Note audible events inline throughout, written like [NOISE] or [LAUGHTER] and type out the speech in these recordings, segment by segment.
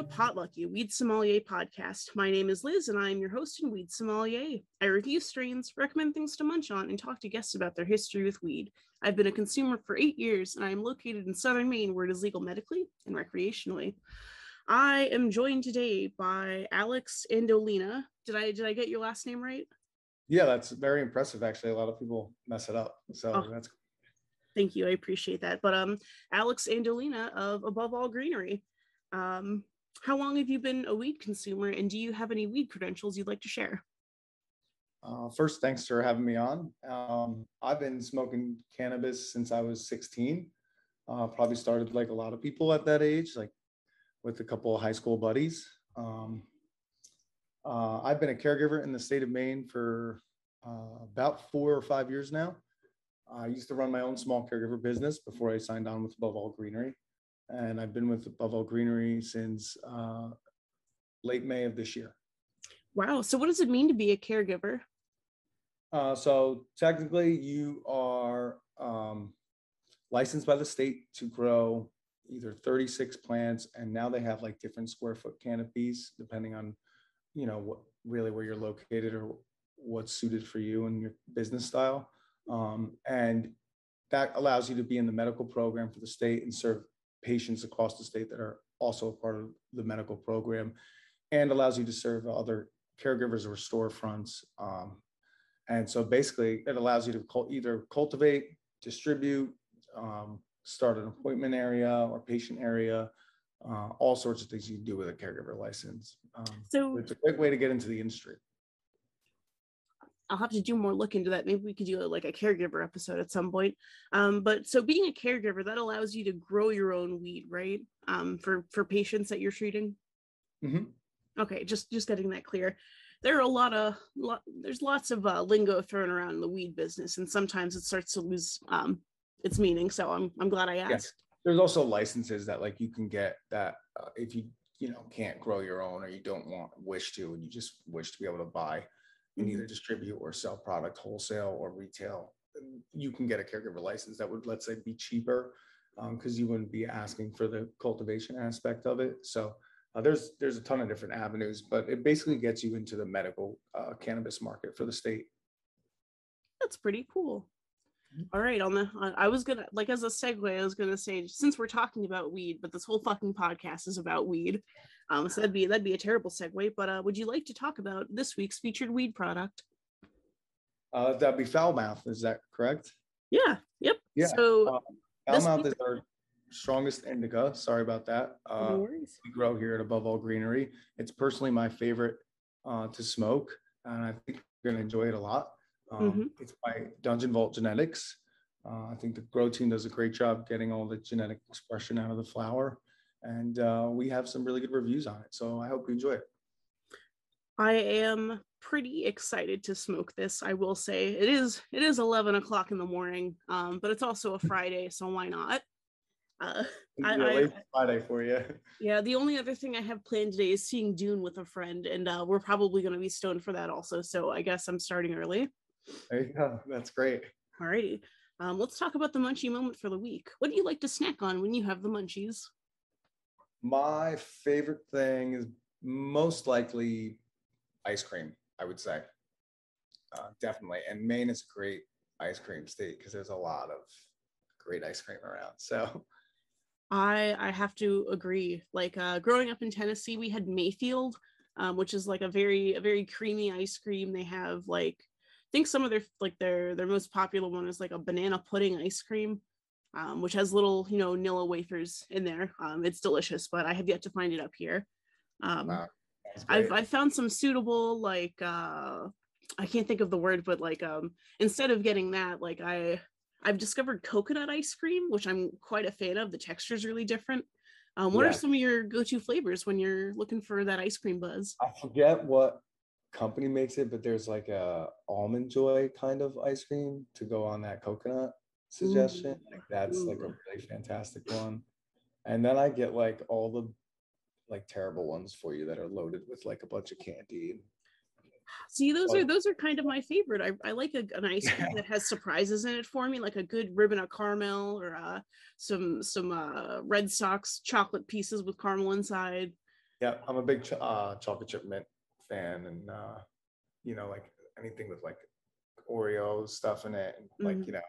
to Potlucky, Weed Sommelier podcast. My name is Liz, and I am your host and Weed Sommelier. I review strains, recommend things to munch on, and talk to guests about their history with weed. I've been a consumer for eight years, and I am located in southern Maine, where it is legal medically and recreationally. I am joined today by Alex Andolina. Did I did I get your last name right? Yeah, that's very impressive. Actually, a lot of people mess it up, so oh. that's Thank you. I appreciate that. But um, Alex Andolina of Above All Greenery. Um, how long have you been a weed consumer, and do you have any weed credentials you'd like to share? Uh, first, thanks for having me on. Um, I've been smoking cannabis since I was 16. Uh, probably started like a lot of people at that age, like with a couple of high school buddies. Um, uh, I've been a caregiver in the state of Maine for uh, about four or five years now. I used to run my own small caregiver business before I signed on with Above All Greenery. And I've been with Above All Greenery since uh, late May of this year. Wow. So, what does it mean to be a caregiver? Uh, so, technically, you are um, licensed by the state to grow either 36 plants, and now they have like different square foot canopies depending on, you know, what really where you're located or what's suited for you and your business style. Um, and that allows you to be in the medical program for the state and serve patients across the state that are also a part of the medical program and allows you to serve other caregivers or storefronts. Um, and so basically, it allows you to either cultivate, distribute, um, start an appointment area or patient area, uh, all sorts of things you can do with a caregiver license. Um, so it's a great way to get into the industry. I'll have to do more look into that. Maybe we could do like a caregiver episode at some point. Um, but so being a caregiver, that allows you to grow your own weed, right? Um, for for patients that you're treating. Mm-hmm. Okay, just just getting that clear. There are a lot of lot, there's lots of uh, lingo thrown around in the weed business, and sometimes it starts to lose um, its meaning. So I'm I'm glad I asked. Yes. There's also licenses that like you can get that uh, if you you know can't grow your own or you don't want wish to and you just wish to be able to buy either distribute or sell product wholesale or retail, you can get a caregiver license that would, let's say, be cheaper because um, you wouldn't be asking for the cultivation aspect of it. So uh, there's there's a ton of different avenues, but it basically gets you into the medical uh, cannabis market for the state. That's pretty cool. Mm-hmm. All right, on the I was gonna like as a segue, I was gonna say since we're talking about weed, but this whole fucking podcast is about weed. Um, so that'd be that'd be a terrible segue. But uh, would you like to talk about this week's featured weed product? Uh, that'd be foul mouth. Is that correct? Yeah. Yep. Yeah. So uh, foul mouth week- is our strongest indica. Sorry about that. Uh, no worries. We grow here at Above All Greenery. It's personally my favorite uh, to smoke, and I think you're gonna enjoy it a lot. Um, mm-hmm. It's by Dungeon Vault Genetics. Uh, I think the grow team does a great job getting all the genetic expression out of the flower and uh, we have some really good reviews on it. So I hope you enjoy it. I am pretty excited to smoke this. I will say it is it is 11 o'clock in the morning, um, but it's also a [LAUGHS] Friday, so why not? Uh, I, I, Friday for you. [LAUGHS] Yeah, the only other thing I have planned today is seeing Dune with a friend, and uh, we're probably going to be stoned for that also. So I guess I'm starting early. There you go. That's great. Alrighty. Um, let's talk about the munchie moment for the week. What do you like to snack on when you have the munchies? My favorite thing is most likely ice cream, I would say. Uh, definitely. And Maine is a great ice cream state because there's a lot of great ice cream around. So I I have to agree. Like uh, growing up in Tennessee, we had Mayfield, um, which is like a very a very creamy ice cream. They have like I think some of their like their their most popular one is like a banana pudding ice cream um, which has little, you know, Nilla wafers in there. Um, it's delicious, but I have yet to find it up here. Um, wow. I've, i found some suitable, like, uh, I can't think of the word, but like, um, instead of getting that, like I, I've discovered coconut ice cream, which I'm quite a fan of. The texture is really different. Um, what yeah. are some of your go-to flavors when you're looking for that ice cream buzz? I forget what company makes it, but there's like a almond joy kind of ice cream to go on that coconut suggestion. Ooh. Like that's Ooh. like a really fantastic one. And then I get like all the like terrible ones for you that are loaded with like a bunch of candy. See, those are those are kind of my favorite. I, I like a, an ice cream yeah. that [LAUGHS] has surprises in it for me, like a good ribbon of caramel or uh, some some uh, Red Sox chocolate pieces with caramel inside. Yeah, I'm a big ch- uh, chocolate chip mint fan, and uh, you know, like anything with like Oreo stuff in it, and like Mhm. you know,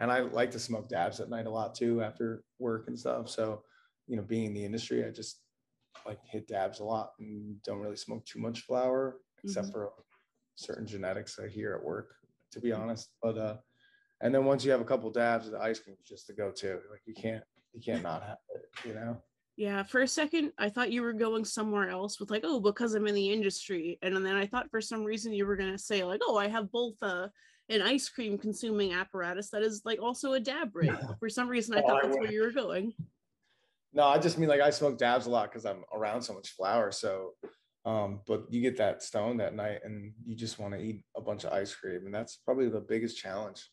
and I like to smoke dabs at night a lot too after work and stuff. So, you know, being in the industry, I just like hit dabs a lot and don't really smoke too much flower, except Mhm. for certain genetics I hear at work, to be honest. But uh, and then once you have a couple dabs, the ice cream is just the go-to. Like you can't you can't not have it, you know. Yeah, for a second, I thought you were going somewhere else with like, oh, because I'm in the industry, and then I thought for some reason you were gonna say like, oh, I have both uh, an ice cream consuming apparatus that is like also a dab rig. [LAUGHS] For some reason, I Oh, thought I that's where you were going. No, I just mean like I smoke dabs a lot because I'm around so much flower. So, um, but you get that stone that night and you just want to eat a bunch of ice cream. And that's probably the biggest challenge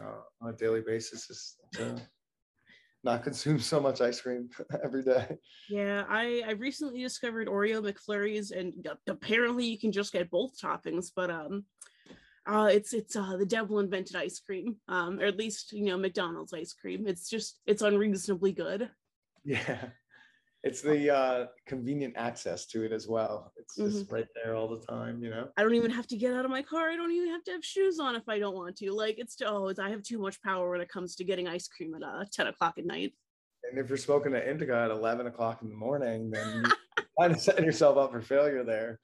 uh, on a daily basis is to [LAUGHS] not consume so much ice cream [LAUGHS] every day. Yeah, I I recently discovered Oreo McFlurries, and apparently you can just get both toppings. But um, uh, it's it's uh the devil invented ice cream, um, or at least you know McDonald's ice cream. It's just it's unreasonably good. Yeah. [LAUGHS] It's the uh, convenient access to it as well. It's just right there all the time, you know? I don't even have to get out of my car. I don't even have to have shoes on if I don't want to. Like it's oh, it's, I have too much power when it comes to getting ice cream at uh, ten o'clock at night. And if you're smoking an indica at 11 o'clock in the morning, then you kind of setting yourself up for failure there.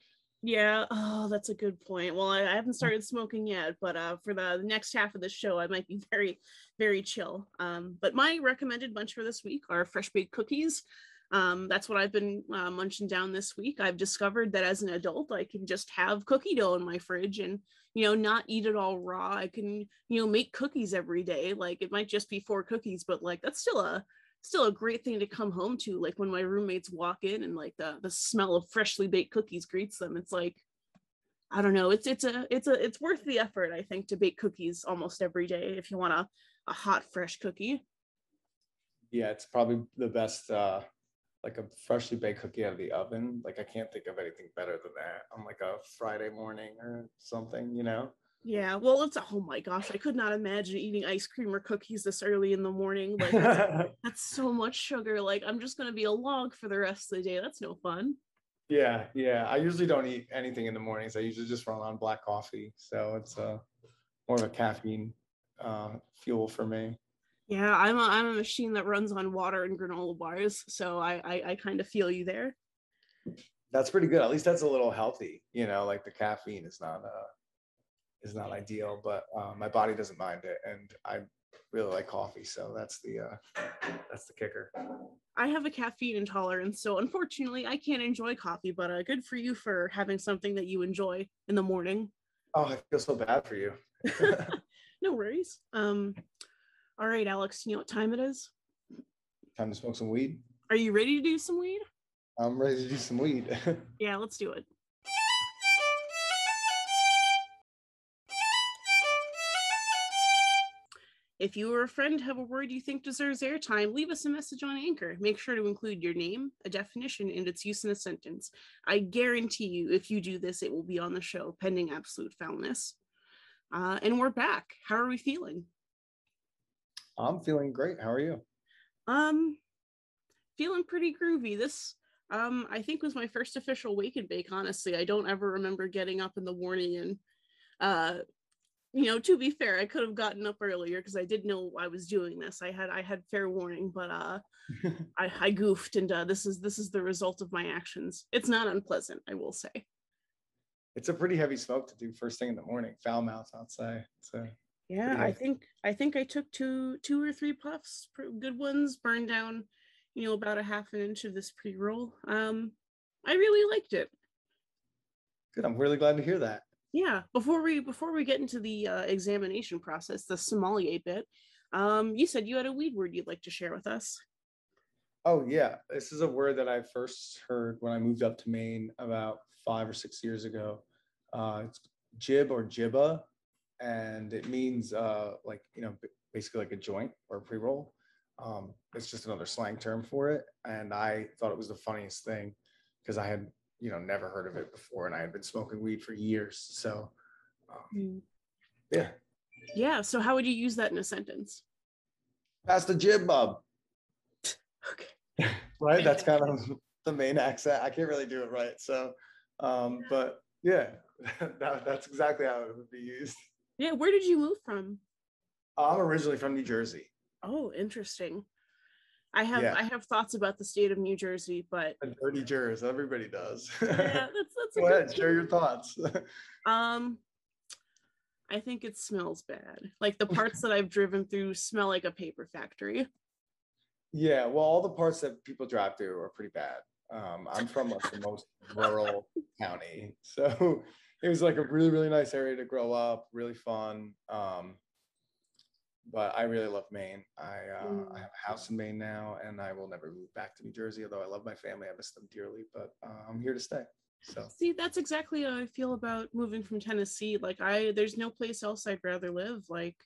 Yeah, oh, that's a good point. Well, I, I haven't started smoking yet, but uh, for the, the next half of the show, I might be [LAUGHS] very, very chill. Um, but my recommended bunch for this week are fresh baked cookies. Um, that's what I've been uh, munching down this week. I've discovered that as an adult, I can just have cookie dough in my fridge and you know not eat it all raw. I can you know make cookies every day. Like it might just be four cookies, but like that's still a still a great thing to come home to like when my roommates walk in and like the the smell of freshly baked cookies greets them it's like i don't know it's it's a it's a it's worth the effort i think to bake cookies almost every day if you want a, a hot fresh cookie Yeah, it's probably the best, uh, like a freshly baked cookie out of the oven. Like I can't think of anything better than that on like a Friday morning or something, you know? Yeah well it's oh my gosh i could not imagine eating ice cream or cookies this early in the morning like that's, [LAUGHS] that's so much sugar like i'm just going to be a log for the rest of the day that's no fun yeah, yeah. I usually don't eat anything in the mornings. I usually just run on black coffee. So it's uh, more of a caffeine uh, fuel for me. yeah i'm a, I'm a machine that runs on water and granola bars so i i, I kind of feel you there That's pretty good. At least that's a little healthy, you know, like the caffeine is not uh is not ideal, but uh, my body doesn't mind it and I really like coffee. So that's the uh that's the kicker. I have a caffeine intolerance, so unfortunately, I can't enjoy coffee. But uh, good for you for having something that you enjoy in the morning. Oh, I feel so bad for you. [LAUGHS] [LAUGHS] No worries. Um, all right, Alex, you know what time it is? Time to smoke some weed. Are you ready to do some weed? I'm ready to do some weed. [LAUGHS] Yeah, let's do it. If you or a friend have a word you think deserves airtime, leave us a message on Anchor. Make sure to include your name, a definition, and its use in a sentence. I guarantee you, if you do this, it will be on the show, pending absolute foulness. Uh, and we're back. How are we feeling? I'm feeling great. How are you? Um, feeling pretty groovy. This, um, I think was my first official wake and bake. Honestly, I don't ever remember getting up in the morning and, uh, you know, to be fair, I could have gotten up earlier because I did know I was doing this. I had I had fair warning, but uh, [LAUGHS] I, I goofed, and uh, this is this is the result of my actions. It's not unpleasant, I will say. It's a pretty heavy smoke to do first thing in the morning. Foul mouth, I'd say. So Yeah, I think I think I took two two or three puffs, good ones, burned down, you know, about a half an inch of this pre roll. Um, I really liked it. good. I'm really glad to hear that. Yeah. Before we before we get into the uh, examination process, the sommelier bit, um, you said you had a weed word you'd like to share with us. Oh yeah, this is a word that I first heard when I moved up to Maine about five or six years ago. Uh, it's jib or jibba, and it means uh, like you know basically like a joint or a pre roll. Um, it's just another slang term for it, and I thought it was the funniest thing because I had you know never heard of it before, and I had been smoking weed for years. So um, yeah, Yeah. So how would you use that in a sentence? pass the jib, bub. [LAUGHS] Okay. [LAUGHS] Right, that's kind of [LAUGHS] the main accent. I can't really do it right. So, um, but yeah, that, that's exactly how it would be used. Yeah, where did you move from? I'm originally from New Jersey. Oh, interesting. I have Yeah. I have thoughts about the state of New Jersey, but A dirty jurors, everybody does. [LAUGHS] yeah, that's that's Go ahead, share your thoughts. Um, I think it smells bad. Like the parts that I've driven through smell like a paper factory. yeah, well, all the parts that people drive through are pretty bad. Um, I'm from like the most rural [LAUGHS] county, so [LAUGHS] it was like a really, really nice area to grow up, really fun. Um, but I really love Maine. I uh, Mm. I have a house in Maine now, and I will never move back to New Jersey. Although I love my family, I miss them dearly, but uh, I'm here to stay. So See, that's exactly how I feel about moving from Tennessee. Like I there's no place else I'd rather live. Like,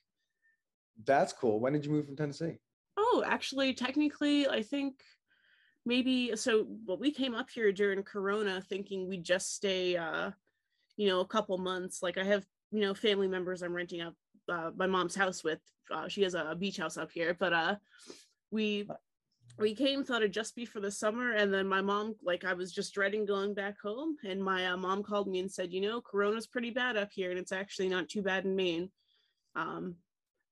that's cool. When did you move from Tennessee? oh, actually, technically, I think maybe so well, we came up here during Corona thinking we'd just stay uh, you know, a couple months. Like I have, you know, family members I'm renting out uh, my mom's house with. Uh, she has a beach house up here, but uh we we came thought it'd just be for the summer and then my mom like i was just dreading going back home and my uh, mom called me and said you know corona's pretty bad up here and it's actually not too bad in maine um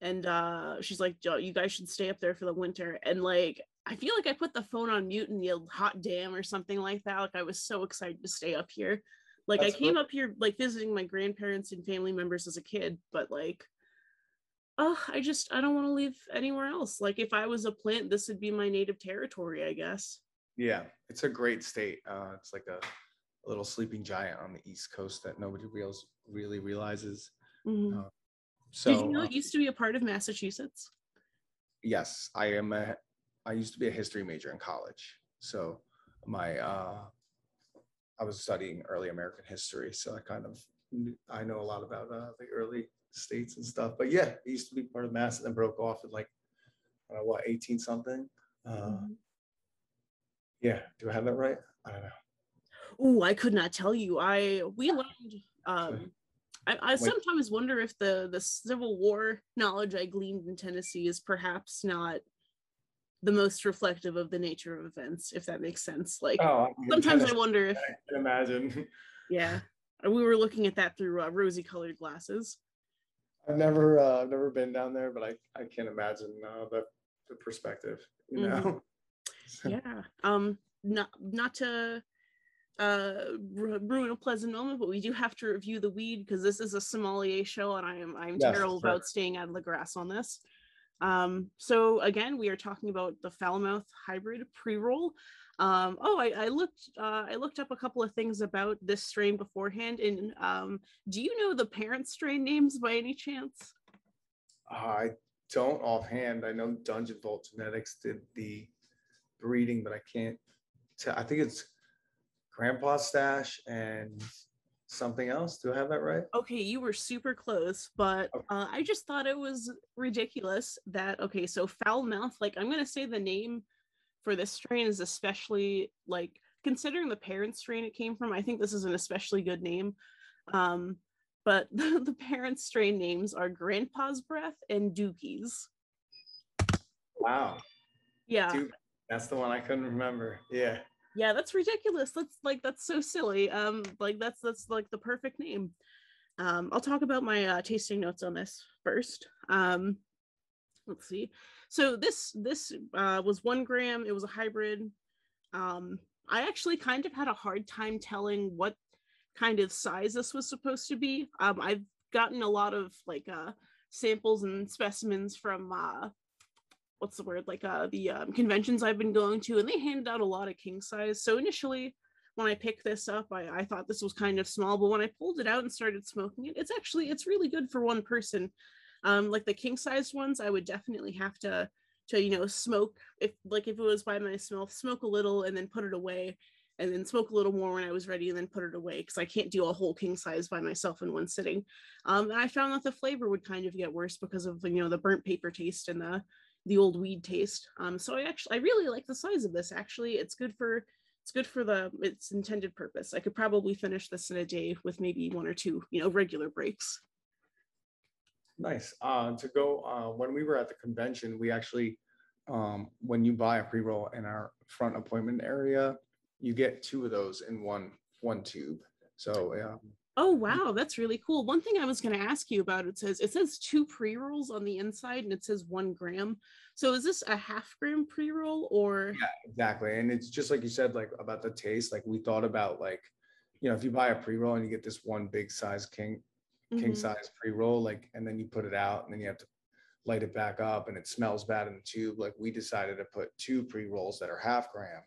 and uh she's like you guys should stay up there for the winter and like i feel like i put the phone on mute and yelled hot damn or something like that like i was so excited to stay up here like That's i came cool. up here like visiting my grandparents and family members as a kid but like oh i just i don't want to live anywhere else like if i was a plant this would be my native territory i guess Yeah, it's a great state. Uh, it's like a, a little sleeping giant on the East Coast that nobody reals, really realizes. Mhm. Uh, So did you know uh, it used to be a part of massachusetts yes, I am a. I used to be a history major in college, so my uh, I was studying early American history, so I kind of I know a lot about uh, the early states and stuff. But yeah, it used to be part of Mass and then broke off at like uh, what eighteen something. Uh, Mhm. yeah, do I have that right? I don't know. Oh, I could not tell you. I we learned. Um, I, I sometimes wonder if the the Civil War knowledge I gleaned in Tennessee is perhaps not the most reflective of the nature of events, if that makes sense. Like Oh, sometimes I wonder if I can imagine. [LAUGHS] yeah, we were looking at that through uh, rosy colored glasses. I've never, uh, I've never been down there, but I, I can't imagine uh, the, the perspective. You Mhm. know. [LAUGHS] yeah um not not to uh ruin a pleasant moment but we do have to review the weed because this is a sommelier show and i am i'm Yes, terrible sure. about staying out of the grass on this um so again we are talking about the foulmouth hybrid pre-roll um oh i, I looked uh, i looked up a couple of things about this strain beforehand and um do you know the parent strain names by any chance I don't offhand. I know Dungeon Vault Genetics did the breeding, but I can't. Tell. I think it's Grandpa Stash and something else. Do I have that right? okay you were super close but Okay. uh, i just thought it was ridiculous that okay so foul mouth like i'm gonna say the name for this strain is especially like considering the parent strain it came from i think this is an especially good name. Um but the, [LAUGHS] the parent strain names are grandpa's breath and dookies. Wow, yeah. Duke, that's the one I couldn't remember. Yeah. yeah that's ridiculous. That's like that's so silly. Um like that's that's like the perfect name. Um i'll talk about my uh, tasting notes on this first. Um let's see so this this uh was one gram. It was a hybrid. Um i actually kind of had a hard time telling what kind of size this was supposed to be. Um i've gotten a lot of like uh samples and specimens from uh what's the word? Like uh the um, conventions i've been going to and they handed out a lot of king size. So initially when i picked this up I, I thought this was kind of small but when i pulled it out and started smoking it it's actually it's really good for one person um like the king sized ones i would definitely have to to you know smoke if like if it was by myself smoke a little and then put it away and then smoke a little more when i was ready and then put it away because i can't do a whole king size by myself in one sitting um and i found that the flavor would kind of get worse because of you know the burnt paper taste and the the old weed taste. Um, so I actually I really like the size of this. Actually, it's good for it's good for the its intended purpose. I could probably finish this in a day with maybe one or two, you know, regular breaks. Nice. Uh, to go uh, when we were at the convention, we actually, um, when you buy a pre roll in our front appointment area, you get two of those in one one tube. So yeah. Oh wow, that's really cool. One thing I was going to ask you about it says it says two pre rolls on the inside and it says one gram. So is this a half gram pre roll or? Yeah, exactly. And it's just like you said, like about the taste. Like we thought about like, you know, if you buy a pre roll and you get this one big size king king mm-hmm. size pre roll, like, and then you put it out and then you have to light it back up and it smells bad in the tube. Like we decided to put two pre rolls that are half gram.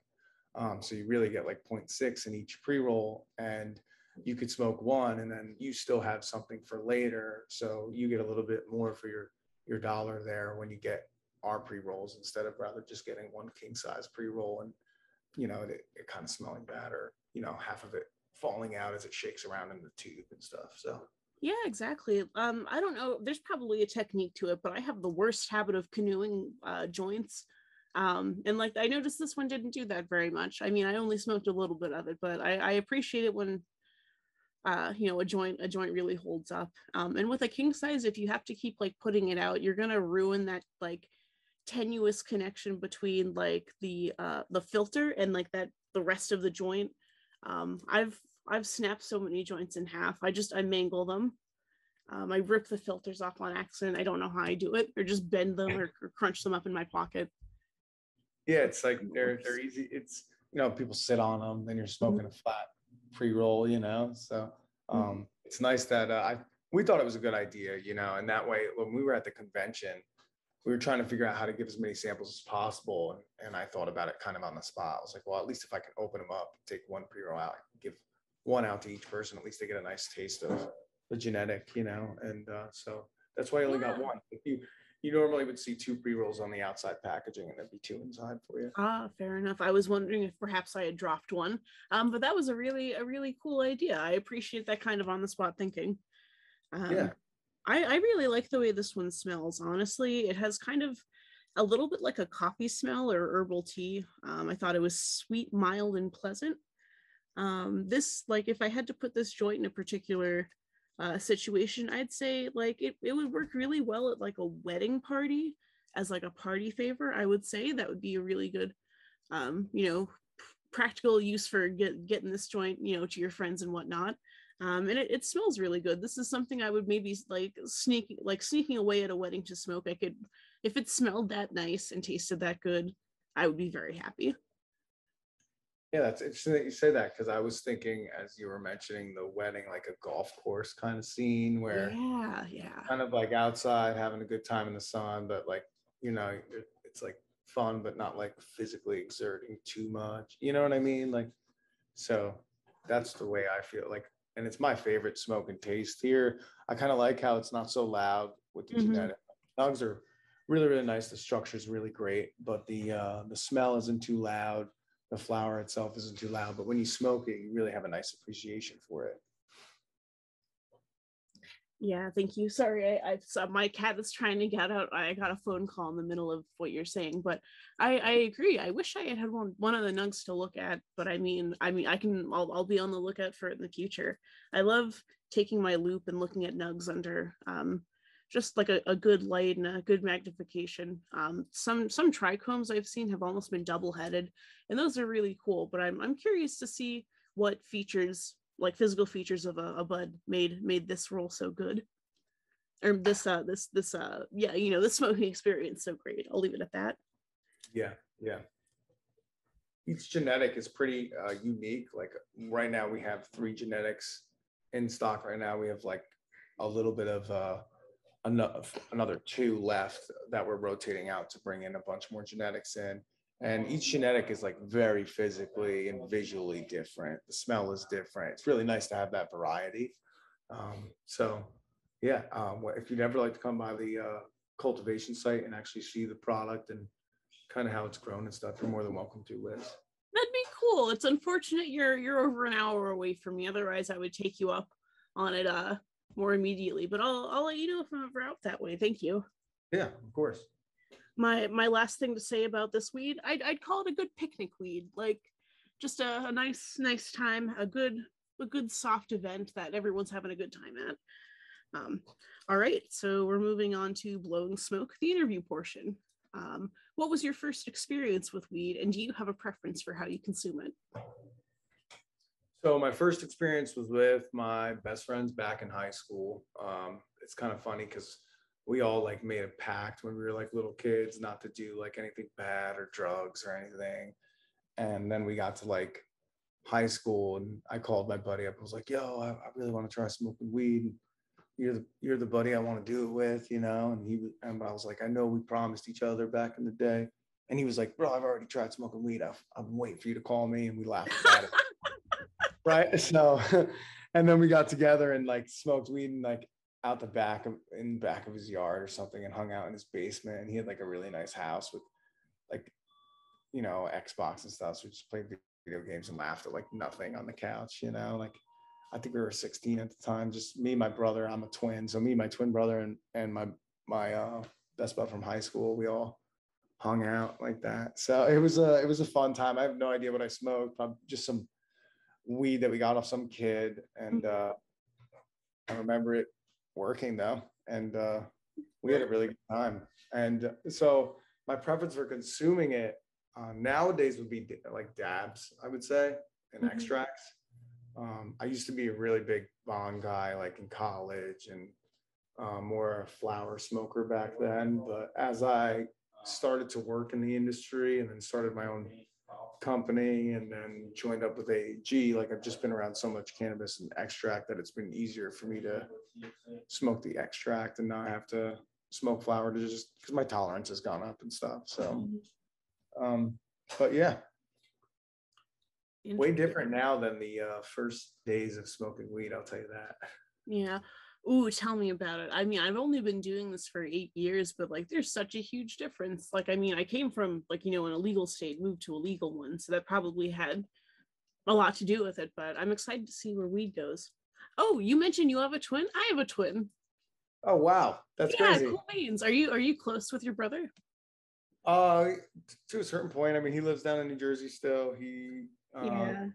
Um, so you really get like 0.6 in each pre roll and you could smoke one and then you still have something for later. So you get a little bit more for your your dollar there when you get our pre-rolls instead of rather just getting one king size pre-roll and you know it, it kind of smelling bad or you know half of it falling out as it shakes around in the tube and stuff. So yeah, exactly. Um, I don't know. There's probably a technique to it, but I have the worst habit of canoeing uh, joints. Um, and like I noticed this one didn't do that very much. I mean, I only smoked a little bit of it, but I, I appreciate it when uh, you know, a joint a joint really holds up. Um, and with a king size, if you have to keep like putting it out, you're gonna ruin that like tenuous connection between like the uh, the filter and like that the rest of the joint. Um, I've I've snapped so many joints in half. I just I mangle them. Um, I rip the filters off on accident. I don't know how I do it, or just bend them or, or crunch them up in my pocket. Yeah, it's like they're they're easy. It's you know people sit on them, then you're smoking mm-hmm. a flat pre-roll, you know. So mm-hmm. um, it's nice that uh, I we thought it was a good idea, you know, and that way when we were at the convention, we were trying to figure out how to give as many samples as possible, and, and I thought about it kind of on the spot. I was like, well, at least if I can open them up, take one pre-roll out, give one out to each person, at least they get a nice taste of the genetic, you know, and uh, so that's why I only yeah. got one. If you you normally would see two pre-rolls on the outside packaging and there'd be two inside for you. Ah, fair enough. I was wondering if perhaps I had dropped one. Um, but that was a really, a really cool idea. I appreciate that kind of on the spot thinking. Um, yeah. I, I really like the way this one smells. Honestly, it has kind of a little bit like a coffee smell or herbal tea. Um, I thought it was sweet, mild, and pleasant. Um, this, like, if I had to put this joint in a particular uh, situation, I'd say like it, it would work really well at like a wedding party as like a party favor. I would say that would be a really good, um, you know, practical use for get, getting this joint, you know, to your friends and whatnot. Um, and it, it smells really good. This is something I would maybe like sneak like sneaking away at a wedding to smoke. I could, if it smelled that nice and tasted that good, I would be very happy. Yeah, that's interesting that you say that because I was thinking as you were mentioning the wedding, like a golf course kind of scene where yeah, yeah, kind of like outside having a good time in the sun, but like you know, it's like fun, but not like physically exerting too much. You know what I mean? Like, so that's the way I feel like, and it's my favorite smoke and taste here. I kind of like how it's not so loud with the mm-hmm. genetic. Nugs are really really nice. The structure is really great, but the uh, the smell isn't too loud the flower itself isn't too loud, but when you smoke it, you really have a nice appreciation for it. Yeah, thank you. Sorry, I, I saw my cat is trying to get out. I got a phone call in the middle of what you're saying, but I, I agree. I wish I had had one, one of the nugs to look at, but I mean, I mean, I can. I'll, I'll be on the lookout for it in the future. I love taking my loupe and looking at nugs under um, just like a, a good light and a good magnification. Um, some some trichomes I've seen have almost been double headed, and those are really cool. But I'm I'm curious to see what features, like physical features of a, a bud, made made this roll so good, or this uh this this uh yeah you know the smoking [LAUGHS] experience so great. I'll leave it at that. Yeah, yeah. Each genetic is pretty uh, unique. Like right now, we have three genetics in stock. Right now, we have like a little bit of uh, another, another two left that we're rotating out to bring in a bunch more genetics in. And each genetic is like very physically and visually different. The smell is different. It's really nice to have that variety. Um, so, yeah, um, if you'd ever like to come by the uh, cultivation site and actually see the product and kind of how it's grown and stuff, you're more than welcome to, Liz. That'd be cool. It's unfortunate you're you're over an hour away from me. Otherwise, I would take you up on it uh more immediately. But I'll I'll let you know if I'm ever out that way. Thank you. Yeah, of course. My my last thing to say about this weed, I'd I'd call it a good picnic weed, like just a, a nice nice time, a good a good soft event that everyone's having a good time at. Um, all right, so we're moving on to blowing smoke, the interview portion. Um, what was your first experience with weed, and do you have a preference for how you consume it? So my first experience was with my best friends back in high school. Um, it's kind of funny because we all like made a pact when we were like little kids not to do like anything bad or drugs or anything. And then we got to like high school and I called my buddy up. I was like, yo, I, I really want to try smoking weed. You're the you're the buddy I want to do it with, you know? And he and I was like, I know we promised each other back in the day. And he was like, bro, I've already tried smoking weed. I've, I'm waiting for you to call me. And we laughed about it. [LAUGHS] right. [LAUGHS] So [LAUGHS] and then we got together and like smoked weed and like out the back of in back of his yard or something and hung out in his basement. And he had like a really nice house with like, you know, Xbox and stuff. So we just played video games and laughed at like nothing on the couch, you know, like I think we were 16 at the time, just me, my brother, I'm a twin. So me, my twin brother and, and my, my, uh, best bud from high school, we all hung out like that. So it was a, it was a fun time. I have no idea what I smoked, just some weed that we got off some kid. And, uh, I remember it working though. And, uh, we had a really good time. And so my preference for consuming it uh, nowadays would be like dabs, I would say, and mm-hmm. extracts. Um, I used to be a really big bong guy, like in college, and uh, more a flower smoker back then. But as I started to work in the industry and then started my own company and then joined up with AG, like I've just been around so much cannabis and extract that it's been easier for me to smoke the extract and not have to smoke flower to just because my tolerance has gone up and stuff. So mm-hmm. Um, but yeah, way different now than the uh, first days of smoking weed. I'll tell you that. Yeah. Ooh, tell me about it. I mean, I've only been doing this for eight years, but like, there's such a huge difference. Like, I mean, I came from like you know an illegal state, moved to a legal one, so that probably had a lot to do with it. But I'm excited to see where weed goes. Oh, you mentioned you have a twin. I have a twin. Oh wow, that's yeah, crazy. Cool beans. Are you are you close with your brother? Uh, to a certain point. I mean, he lives down in New Jersey still. He uh, yeah.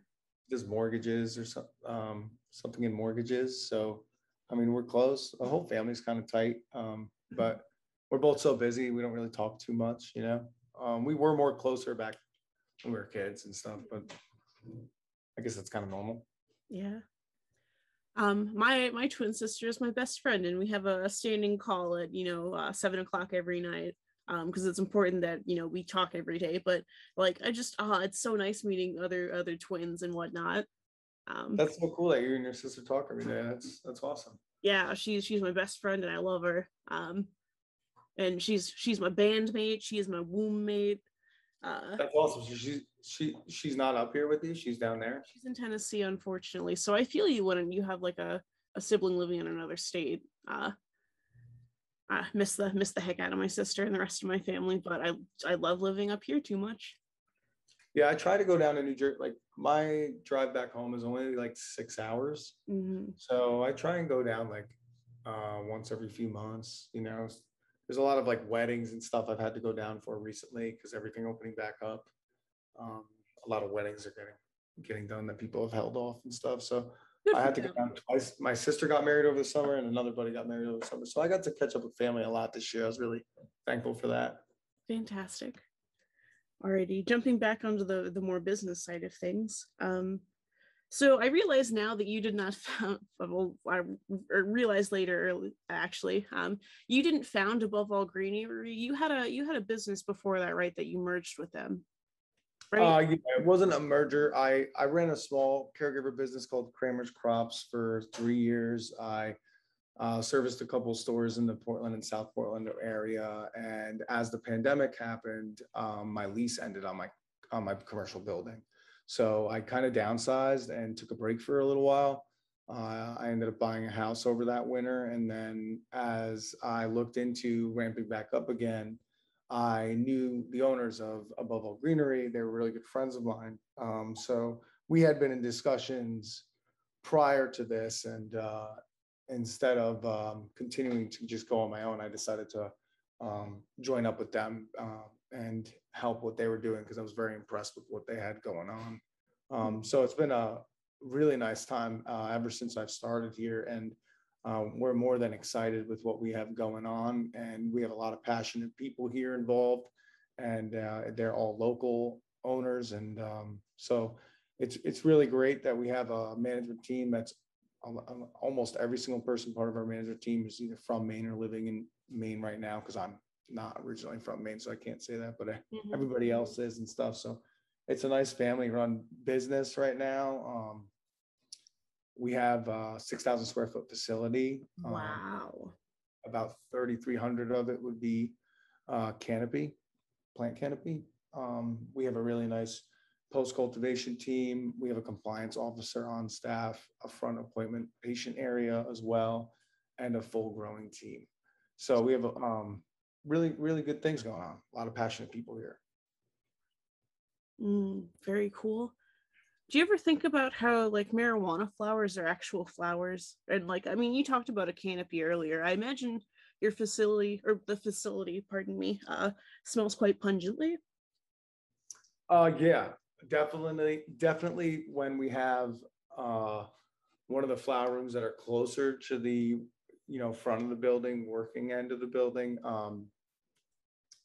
does mortgages or some, um, something in mortgages. So, I mean, we're close. The whole family's kind of tight. Um, but we're both so busy. We don't really talk too much, you know. Um, we were more closer back when we were kids and stuff, but I guess that's kind of normal. Yeah. Um, my my twin sister is my best friend, and we have a standing call at you know uh, seven o'clock every night because um, it's important that you know we talk every day but like i just ah it's so nice meeting other other twins and whatnot um, that's so cool that you and your sister talk every day. That's that's awesome. Yeah she's she's my best friend and i love her. Um and she's she's my bandmate. She is my womb mate. Uh that's awesome. So she's she she's not up here with you. She's down there. She's in tennessee unfortunately. So i feel you when you have like a a sibling living in another state. Uh I miss the miss the heck out of my sister and the rest of my family, but I I love living up here too much. Yeah, I try to go down to New Jersey. Like my drive back home is only like six hours, mm-hmm. so I try and go down like uh, once every few months. You know, there's a lot of like weddings and stuff I've had to go down for recently because everything opening back up. Um, a lot of weddings are getting getting done that people have held off and stuff. So I had to go down twice. My sister got married over the summer, and another buddy got married over the summer. So I got to catch up with family a lot this year. I was really thankful for that. Fantastic. Alrighty, jumping back onto the the more business side of things. Um, so I realize now that you did not [LAUGHS] found. Well, I realized later, actually, um, you didn't found Above All Greenery. You had a you had a business before that, right? That you merged with them. Right. Uh, yeah, it wasn't a merger. I I ran a small caregiver business called Kramer's Crops for three years. I uh, serviced a couple stores in the Portland and South Portland area, and as the pandemic happened, um, my lease ended on my on my commercial building. So I kind of downsized and took a break for a little while. Uh, I ended up buying a house over that winter, and then as I looked into ramping back up again, I knew the owners of Above All Greenery. They were really good friends of mine. Um, so we had been in discussions prior to this, and uh, instead of um, continuing to just go on my own, I decided to um, join up with them uh, and help what they were doing because I was very impressed with what they had going on. Um, so it's been a really nice time uh, ever since I've started here, and um, we're more than excited with what we have going on, and we have a lot of passionate people here involved, and uh, they're all local owners, and um, so it's it's really great that we have a management team that's almost every single person part of our manager team is either from Maine or living in Maine right now because I'm not originally from Maine, so I can't say that, but mm-hmm. everybody else is and stuff. So it's a nice family run business right now. Um, we have a 6,000 square foot facility. Um, wow. Um, about 3,300 of it would be uh, canopy, plant canopy. Um, we have a really nice post cultivation team. We have a compliance officer on staff, a front appointment patient area as well, and a full growing team. So we have um, really, really good things going on. A lot of passionate people here. Mm, very cool do you ever think about how like marijuana flowers are actual flowers and like i mean you talked about a canopy earlier i imagine your facility or the facility pardon me uh smells quite pungently uh yeah definitely definitely when we have uh one of the flower rooms that are closer to the you know front of the building working end of the building um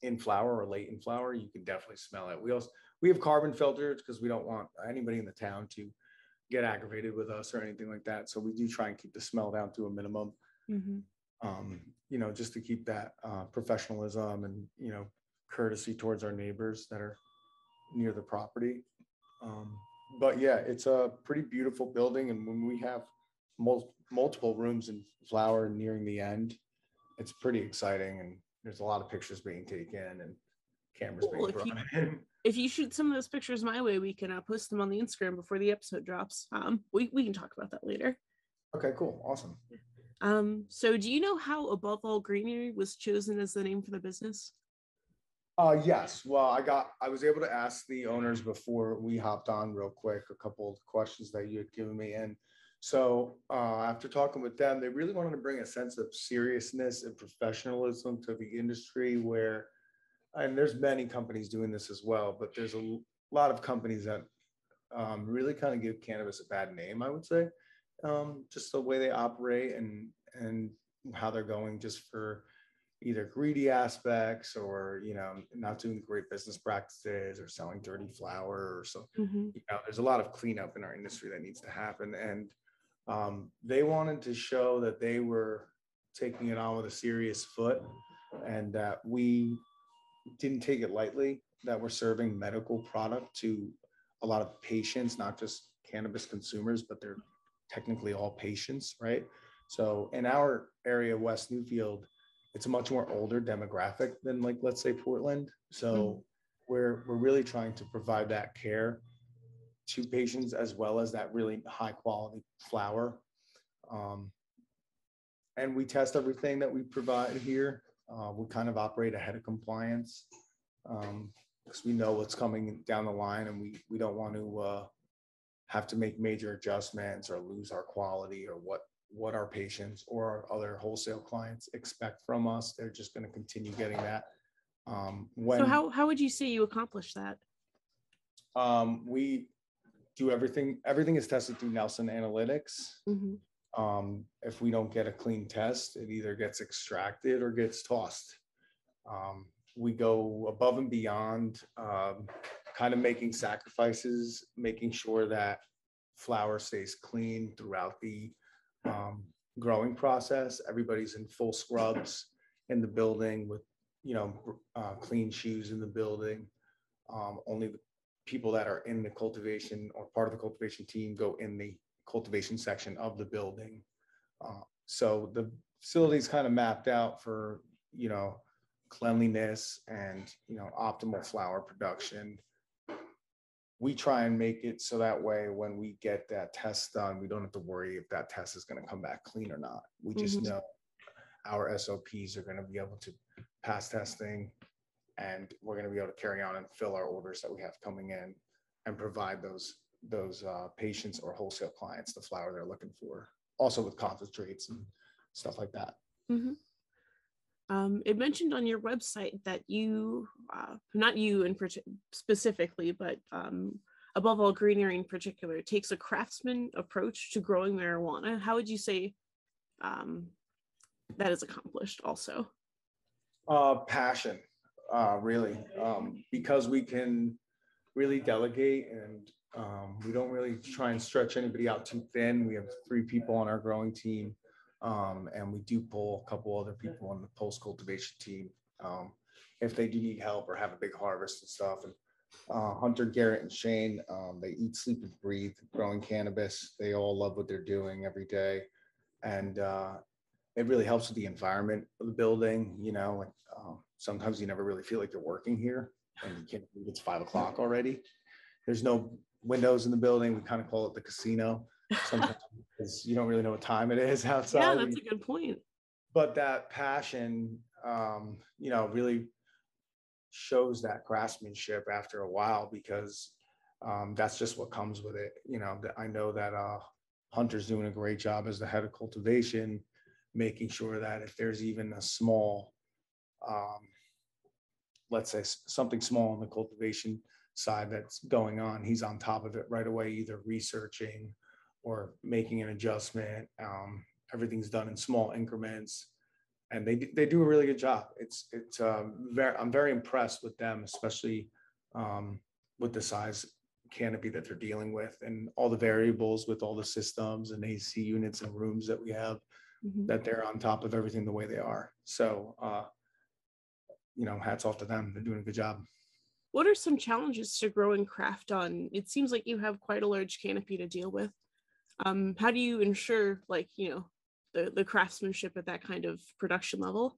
in flower or late in flower you can definitely smell it we also we have carbon filters because we don't want anybody in the town to get aggravated with us or anything like that. So we do try and keep the smell down to a minimum. Mm-hmm. Um, you know, just to keep that uh, professionalism and you know courtesy towards our neighbors that are near the property. Um, but yeah, it's a pretty beautiful building, and when we have mul- multiple rooms in flower nearing the end, it's pretty exciting, and there's a lot of pictures being taken and cameras cool. being brought [LAUGHS] in if you shoot some of those pictures my way, we can uh, post them on the Instagram before the episode drops. Um, we, we can talk about that later. Okay, cool. Awesome. Um, so do you know how Above All Greenery was chosen as the name for the business? Uh, yes. Well, I got, I was able to ask the owners before we hopped on real quick, a couple of questions that you had given me. And so uh, after talking with them, they really wanted to bring a sense of seriousness and professionalism to the industry where and there's many companies doing this as well, but there's a lot of companies that um, really kind of give cannabis a bad name, I would say, um, just the way they operate and and how they're going, just for either greedy aspects or you know not doing great business practices or selling dirty flower or so. Mm-hmm. You know, there's a lot of cleanup in our industry that needs to happen, and um, they wanted to show that they were taking it on with a serious foot and that we didn't take it lightly that we're serving medical product to a lot of patients, not just cannabis consumers, but they're technically all patients, right? So in our area, West Newfield, it's a much more older demographic than like let's say Portland. So mm-hmm. we're we're really trying to provide that care to patients as well as that really high quality flower. Um, and we test everything that we provide here uh, we kind of operate ahead of compliance because um, we know what's coming down the line and we, we don't want to uh, have to make major adjustments or lose our quality or what what our patients or our other wholesale clients expect from us. They're just going to continue getting that. Um, when, so how, how would you say you accomplish that? Um, we do everything. Everything is tested through Nelson Analytics. Mm-hmm. Um, if we don't get a clean test, it either gets extracted or gets tossed. Um, we go above and beyond, um, kind of making sacrifices, making sure that flower stays clean throughout the um, growing process. Everybody's in full scrubs in the building with, you know, uh, clean shoes in the building. Um, only the people that are in the cultivation or part of the cultivation team go in the cultivation section of the building. Uh, so the facility is kind of mapped out for, you know, cleanliness and, you know, optimal flower production. We try and make it so that way when we get that test done, we don't have to worry if that test is going to come back clean or not. We just mm-hmm. know our SOPs are going to be able to pass testing and we're going to be able to carry on and fill our orders that we have coming in and provide those those uh, patients or wholesale clients the flower they're looking for. Also with concentrates and stuff like that. Mm-hmm. Um, it mentioned on your website that you, uh, not you in specifically, but um, above all greenery in particular, takes a craftsman approach to growing marijuana. How would you say um, that is accomplished also? Uh, passion, uh, really, um, because we can really delegate and um, we don't really try and stretch anybody out too thin. We have three people on our growing team, um, and we do pull a couple other people on the post cultivation team um, if they do need help or have a big harvest and stuff. And uh, Hunter, Garrett, and Shane, um, they eat, sleep, and breathe growing cannabis. They all love what they're doing every day, and uh, it really helps with the environment of the building. You know, like um, sometimes you never really feel like you're working here, and you can't believe it's five o'clock already. There's no windows in the building. We kind of call it the casino sometimes [LAUGHS] because you don't really know what time it is [LAUGHS] outside. Yeah, that's a good point. But that passion, um, you know, really shows that craftsmanship after a while because um, that's just what comes with it. You know, I know that uh, Hunter's doing a great job as the head of cultivation, making sure that if there's even a small, um, let's say something small in the cultivation side that's going on, he's on top of it right away, either researching or making an adjustment. Um, everything's done in small increments, and they they do a really good job. It's it's um, very I'm very impressed with them, especially um, with the size canopy that they're dealing with and all the variables with all the systems and AC units and rooms that we have Mhm. that they're on top of everything the way they are. So, uh, you know, hats off to them. They're doing a good job. What are some challenges to growing craft on? It seems like you have quite a large canopy to deal with. Um, how do you ensure, like, you know, the, the craftsmanship at that kind of production level?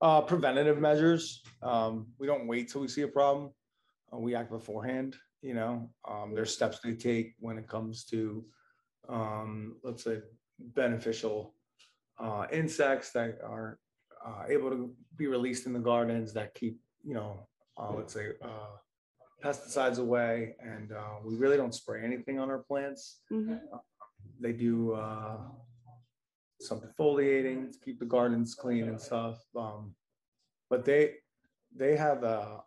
Uh, preventative measures. Um, we don't wait till we see a problem. Uh, we act beforehand. You know, um, there's steps they take when it comes to, um, let's say, beneficial uh, insects that are uh, able to be released in the gardens that keep, you know, uh, let's say, uh, pesticides away. And uh, we really don't spray anything on our plants. Mhm. They do uh, some defoliating to keep the gardens clean and stuff. Um, but they they have uh,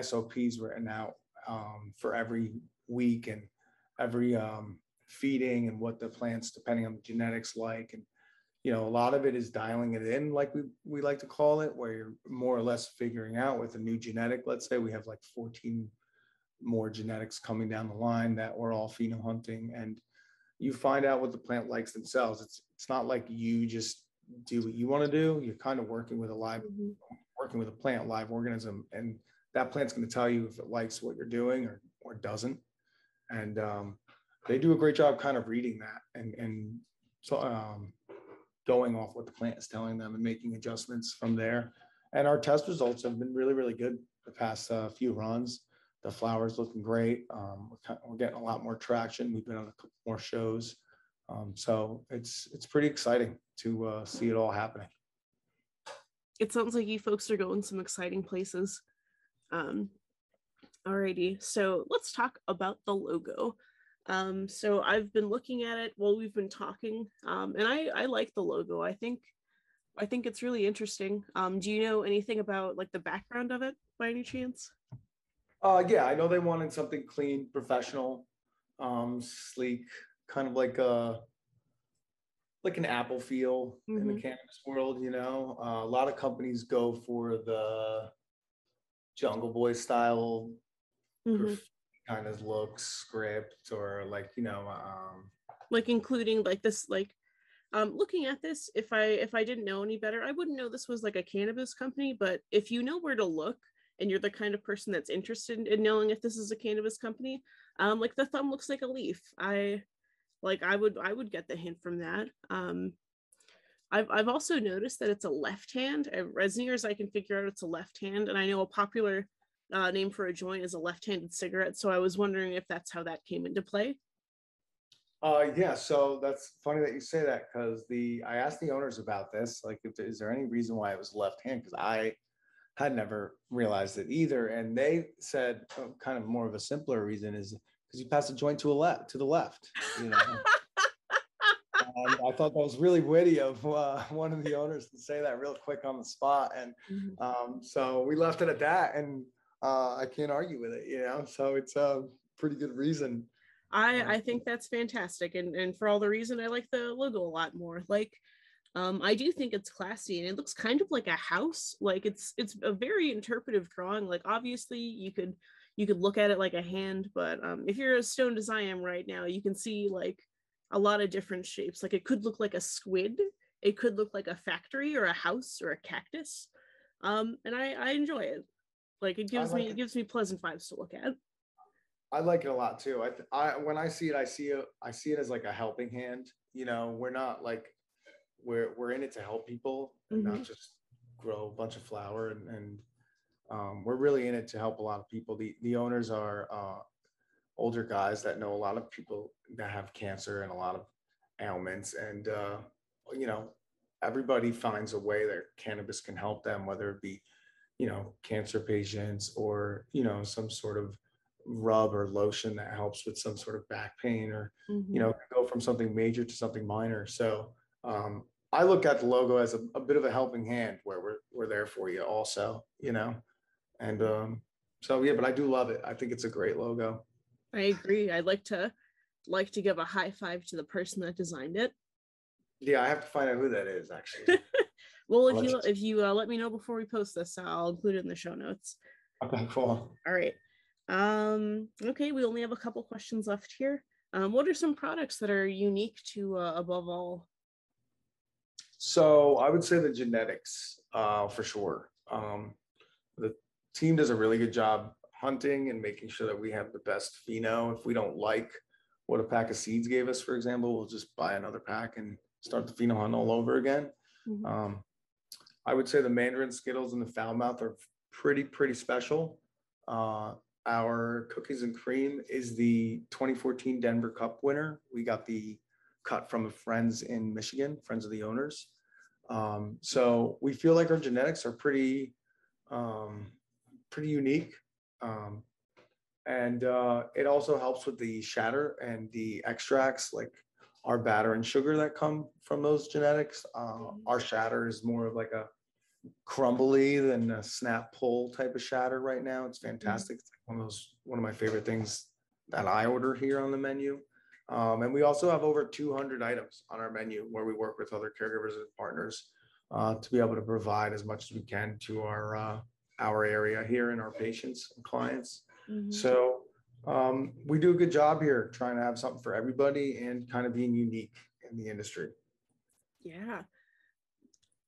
SOPs written out um, for every week and every um, feeding and what the plants, depending on the genetics, like. And you know, a lot of it is dialing it in, like we we like to call it, where you're more or less figuring out with a new genetic. Let's say we have like 14 more genetics coming down the line that we're all pheno hunting and you find out what the plant likes themselves. It's it's not like you just do what you want to do. You're kind of working with a live Mhm. working with a plant, live organism, and that plant's going to tell you if it likes what you're doing or or doesn't. And um, they do a great job kind of reading that and and so um, going off what the plant is telling them and making adjustments from there. And our test results have been really really good the past uh, few runs. The flowers looking great. Um, we're, kind we're getting a lot more traction. We've been on a couple more shows. Um, so it's it's pretty exciting to uh, see it all happening. It sounds like you folks are going some exciting places. Um, alrighty, so let's talk about the logo. Um, so I've been looking at it while we've been talking, um, and I I like the logo. I think I think it's really interesting. Um, do you know anything about like the background of it by any chance? Uh, yeah, I know they wanted something clean, professional, um, sleek, kind of like a like an Apple feel in the Mhm. cannabis world. You know, uh, a lot of companies go for the Jungle Boy style Mhm. Kind of look, script, or like you know, um, Like including like this like. Um, looking at this, if I if I didn't know any better, I wouldn't know this was like a cannabis company. But if you know where to look, and you're the kind of person that's interested in knowing if this is a cannabis company, um, like the thumb looks like a leaf. I like I would I would get the hint from that. Um, I've I've also noticed that it's a left hand. As near as I can figure out, it's a left hand, and I know a popular uh, name for a joint is a left-handed cigarette. So I was wondering if that's how that came into play. Uh, yeah, so that's funny that you say that because the I asked the owners about this, like, if is there any reason why it was left hand? Because I had never realized it either, and they said uh, kind of more of a simpler reason is because you pass a joint to a left to the left. You know, [LAUGHS] and I thought that was really witty of uh, one of the owners to say that real quick on the spot, and Mhm. um, so we left it at that, and uh, I can't argue with it. You know, so it's a pretty good reason. I I think that's fantastic, and and for all the reason I like the logo a lot more. Like, um, I do think it's classy, and it looks kind of like a house. Like it's it's a very interpretive drawing. Like obviously you could you could look at it like a hand, but um, if you're as stoned as I am right now, you can see like a lot of different shapes. Like it could look like a squid, it could look like a factory or a house or a cactus, um, and I I enjoy it. Like it gives like me it it. gives me pleasant vibes to look at. I like it a lot too. I, th- I when I see it, I see it. I see it as like a helping hand. You know, we're not like we're we're in it to help people, and not just grow a bunch of flower. And, and um, we're really in it to help a lot of people. The the owners are uh, older guys that know a lot of people that have cancer and a lot of ailments, and uh, you know, everybody finds a way that cannabis can help them, whether it be you know cancer patients or you know some sort of rub or lotion that helps with some sort of back pain or you know go from something major to something minor. So um, i look at the logo as a, a bit of a helping hand where we're, we're there for you also you know? And um, so yeah but i do love it. I think it's a great logo. I agree. I'd like to like to give a high five to the person that designed it. yeah i have to find out who that is actually [LAUGHS] Well, if you if you uh, let me know before we post this, I'll include it in the show notes. okay cool All right. Um, okay, we only have a couple questions left here. Um, what are some products that are unique to uh, above all? So I would say the genetics, uh, for sure. Um, the team does a really good job hunting and making sure that we have the best pheno. If we don't like what a pack of seeds gave us, for example, we'll just buy another pack and start the pheno hunt all over again. Mhm. Um, I would say the Mandarin Skittles and the foul mouth are pretty, pretty special. Uh, our cookies and cream is the 2014 Denver Cup winner. We got the cut from friends in Michigan, friends of the owners. Um, so we feel like our genetics are pretty, um, pretty unique. Um, and uh, it also helps with the shatter and the extracts, like our batter and sugar that come from those genetics. Uh, our shatter is more of like a crumbly than a snap pull type of shatter right now. It's fantastic. It's one of those one of my favorite things that I order here on the menu. Um, and we also have over 200 items on our menu where we work with other caregivers and partners uh, to be able to provide as much as we can to our uh, our area here and our patients and clients. Mhm. So um, we do a good job here trying to have something for everybody and kind of being unique in the industry. Yeah.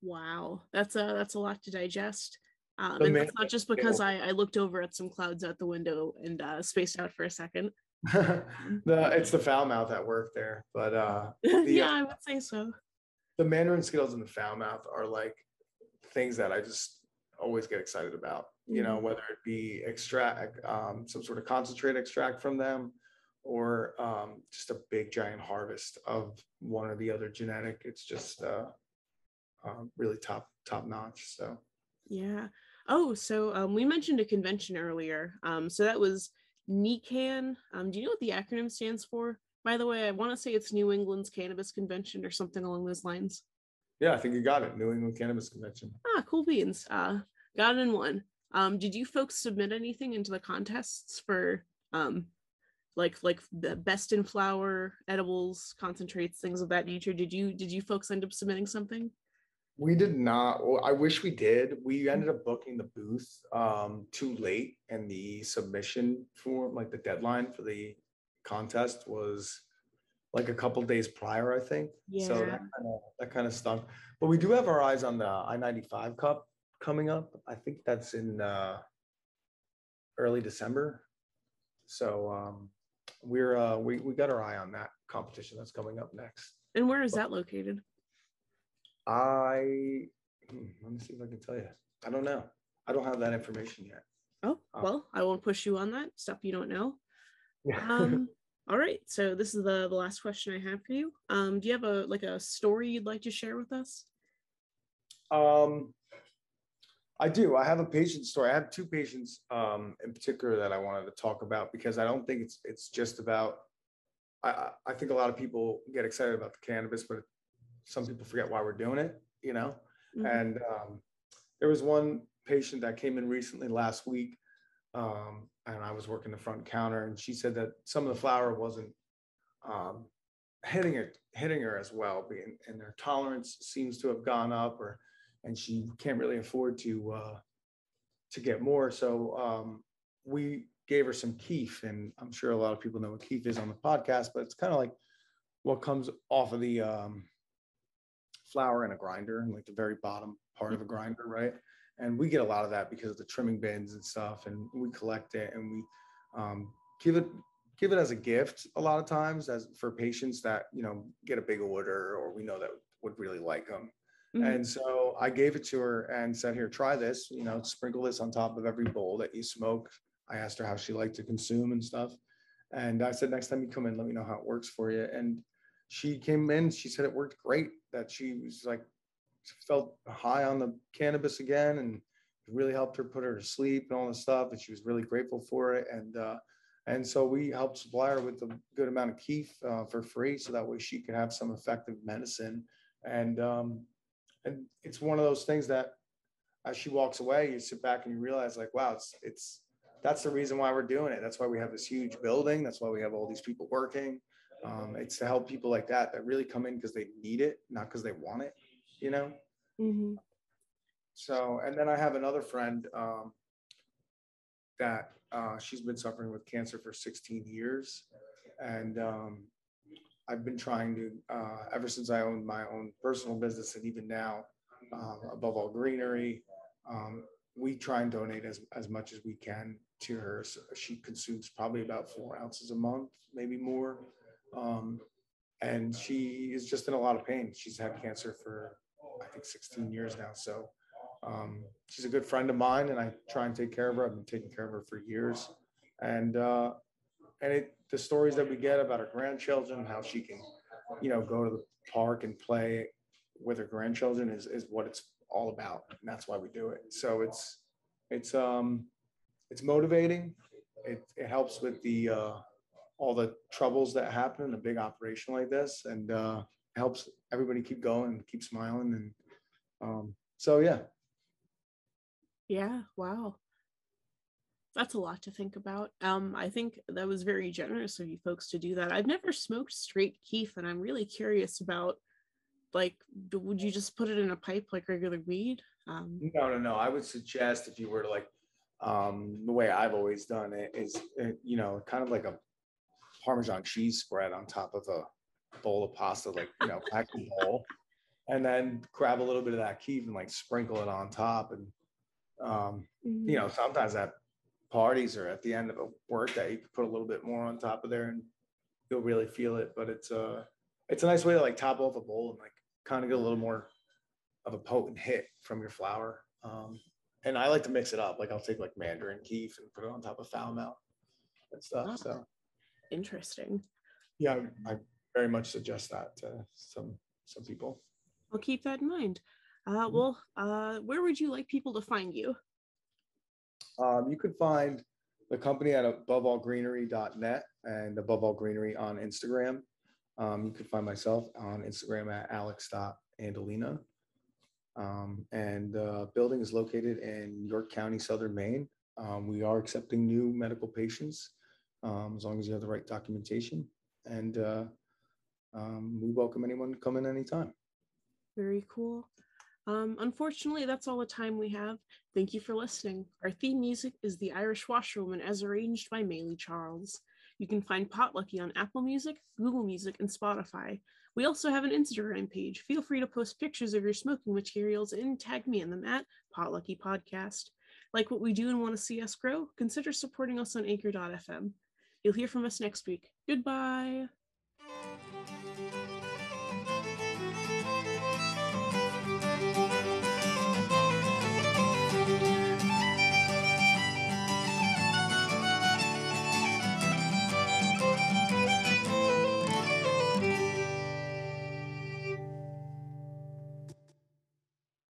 Wow, that's a that's a lot to digest. Um, and that's not just because I, I looked over at some clouds out the window and uh, spaced out for a second. [LAUGHS] the it's the foul mouth at work there, but uh, [LAUGHS] yeah, I would say so. the Mandarin Skittles and the foul mouth are like things that I just always get excited about. You know, Mhm. whether it be extract um, some sort of concentrate extract from them, or um, just a big giant harvest of one or the other genetic. It's just uh, um, really top top notch. So Yeah. Oh, so um, we mentioned a convention earlier. Um, so that was NECANN. Um, do you know what the acronym stands for? By the way, I want to say it's New England's Cannabis Convention or something along those lines. yeah, I think you got it. New England Cannabis Convention. Ah, cool beans. Uh, got it in one. Um, did you folks submit anything into the contests for um, like like the best in flower, edibles, concentrates, things of that nature? Did you did you folks end up submitting something? We did not. Well, I wish we did. We ended up booking the booth um, too late, and the submission form, like the deadline for the contest, was like a couple days prior, I think. Yeah. So that kind of that kind of stunk. But we do have our eyes on the I ninety five Cup coming up. I think that's in uh, early December. So um, we're uh, we we got our eye on that competition that's coming up next. And where is that located? I hmm, let me see if I can tell you. I don't know. I don't have that information yet. Oh, Uh, well, I won't push you on that stuff you don't know. Yeah. [LAUGHS] Um, all right. So this is the the last question I have for you. Um, do you have a like a story you'd like to share with us? um, I do. I have a patient story. I have two patients um, in particular that I wanted to talk about because I don't think it's it's just about. I- I think a lot of people get excited about the cannabis, but some people forget why we're doing it. You know. Mhm. And um, there was one patient that came in recently last week, um, and I was working the front counter, and she said that some of the flower wasn't um, hitting it, hitting her as well, being and their tolerance seems to have gone up, or and she can't really afford to uh, to get more. So um, we gave her some keef, and I'm sure a lot of people know what keef is on the podcast, but it's kind of like what comes off of the um, flower in a grinder, and like the very bottom part of a grinder, right? And we get a lot of that because of the trimming bins and stuff, and we collect it and we um, give it give it as a gift a lot of times as for patients that you know get a big order or we know that would really like them. Mm-hmm. And so I gave it to her and said, "Here, try this. You know, sprinkle this on top of every bowl that you smoke." I asked her how she liked to consume and stuff, and I said, "Next time you come in, let me know how it works for you." And she came in. She said it worked great. That she was like felt high on the cannabis again and really helped her put her to sleep and all this stuff. And she was really grateful for it. And, uh, and so we helped supply her with a good amount of keef uh, for free. So that way she could have some effective medicine. And, um, and it's one of those things that as she walks away, you sit back and you realize like, wow, it's, it's, that's the reason why we're doing it. That's why we have this huge building. That's why we have all these people working. Um, it's to help people like that that really come in because they need it, not because they want it you know? Mm-hmm. So, and then I have another friend um, that uh, she's been suffering with cancer for 16 years. And um, I've been trying to, uh, ever since I owned my own personal business and even now, um, above all greenery, um, we try and donate as, as much as we can to her. So she consumes probably about four ounces a month, maybe more. Um, and she is just in a lot of pain. She's had cancer for I think 16 years now. So um, she's a good friend of mine, and I try and take care of her. I've been taking care of her for years, and uh, and it the stories that we get about her grandchildren, how she can, you know, go to the park and play with her grandchildren is is what it's all about, and that's why we do it. So it's it's um it's motivating. It it helps with the uh, all the troubles that happen in a big operation like this, and uh, helps everybody keep going, keep smiling, and um, so yeah. Yeah. Wow. That's a lot to think about. Um, I think that was very generous of you folks to do that. I've never smoked straight keef, and I'm really curious about like would you just put it in a pipe like regular weed um no no no i would suggest if you were to like um the way i've always done it is uh, you know kind of like a parmesan cheese spread on top of a bowl of pasta, like you know, pack a bowl, and then grab a little bit of that keef and like sprinkle it on top. And um, mm-hmm. you know, sometimes at parties or at the end of a work day, you can put a little bit more on top of there, and you'll really feel it. But it's a uh, it's a nice way to like top off a bowl and like kind of get a little more of a potent hit from your flower. Um, and I like to mix it up. Like I'll take like mandarin keef and put it on top of foul mouth and stuff. Oh, so interesting. Yeah, I very much suggest that to some some people. I'll keep that in mind. Uh, mm-hmm. well, uh, where would you like people to find you? Um, you could find the company at aboveallgreenery.net and above all greenery on Instagram. Um, you could find myself on Instagram at alex.andolina. Um, and the building is located in York County, Southern Maine. Um, we are accepting new medical patients um, as long as you have the right documentation. And uh, um, we welcome anyone to come in anytime. Very cool. Um, unfortunately, that's all the time we have. Thank you for listening. Our theme music is The Irish Washerwoman as arranged by Maylee Charles. You can find Potlucky on Apple Music, Google Music, and Spotify. We also have an Instagram page. Feel free to post pictures of your smoking materials and tag me in them at Potlucky Podcast. Like what we do and want to see us grow? Consider supporting us on Anchor.fm. You'll hear from us next week. Goodbye.